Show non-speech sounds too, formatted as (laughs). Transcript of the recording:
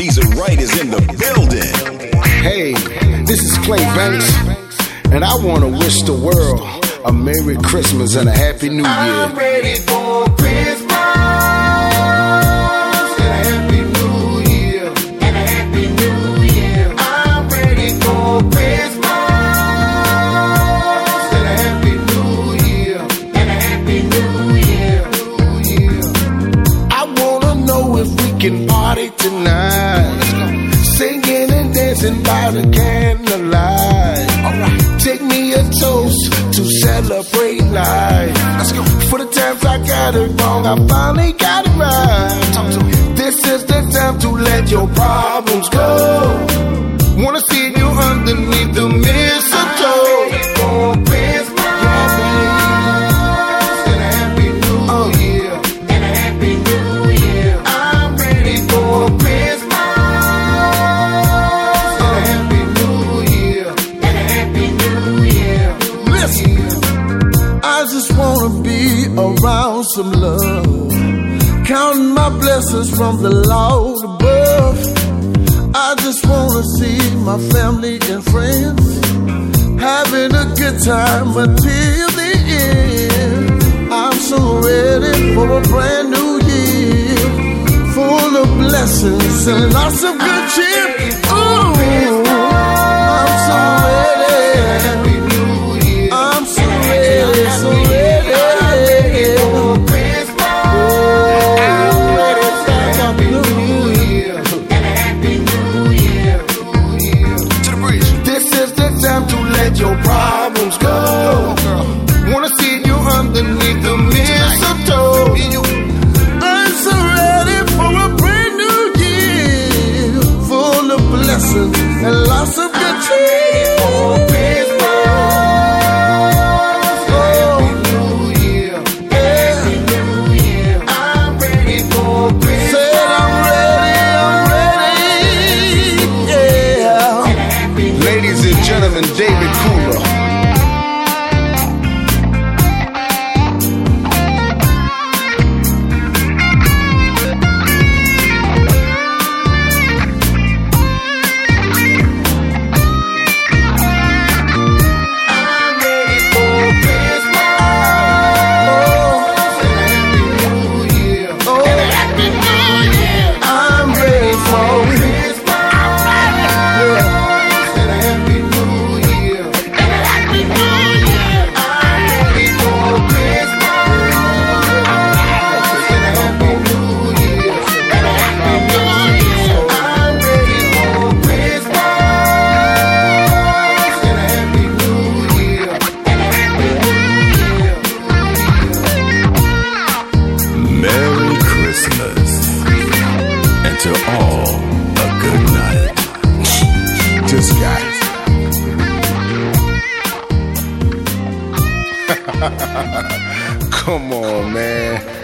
Caesar Wright is in the building. Hey, this is Klay Bankz, and I want to wish the world a Merry Christmas and a Happy New Year. I'm ready for Christmas. And a Happy New Year. And a Happy New Year. I'm ready for Christmas. And a Happy New Year. And a Happy New Year. I want to know if we can party tonight. Dancing by the candlelight. Alright, take me a toast to celebrate life. Let's go. For the times I got it wrong, I finally got it right. Talk to me. This is the time to let your problems around some love. Counting my blessings from the Lord above. I just wanna see my family and friends having a good time until the end. I'm so ready for a brand new year, full of blessings and lots of good problems go. Gentlemen, David Cooler. To all, a good night. Just guys. (laughs) Come on, man.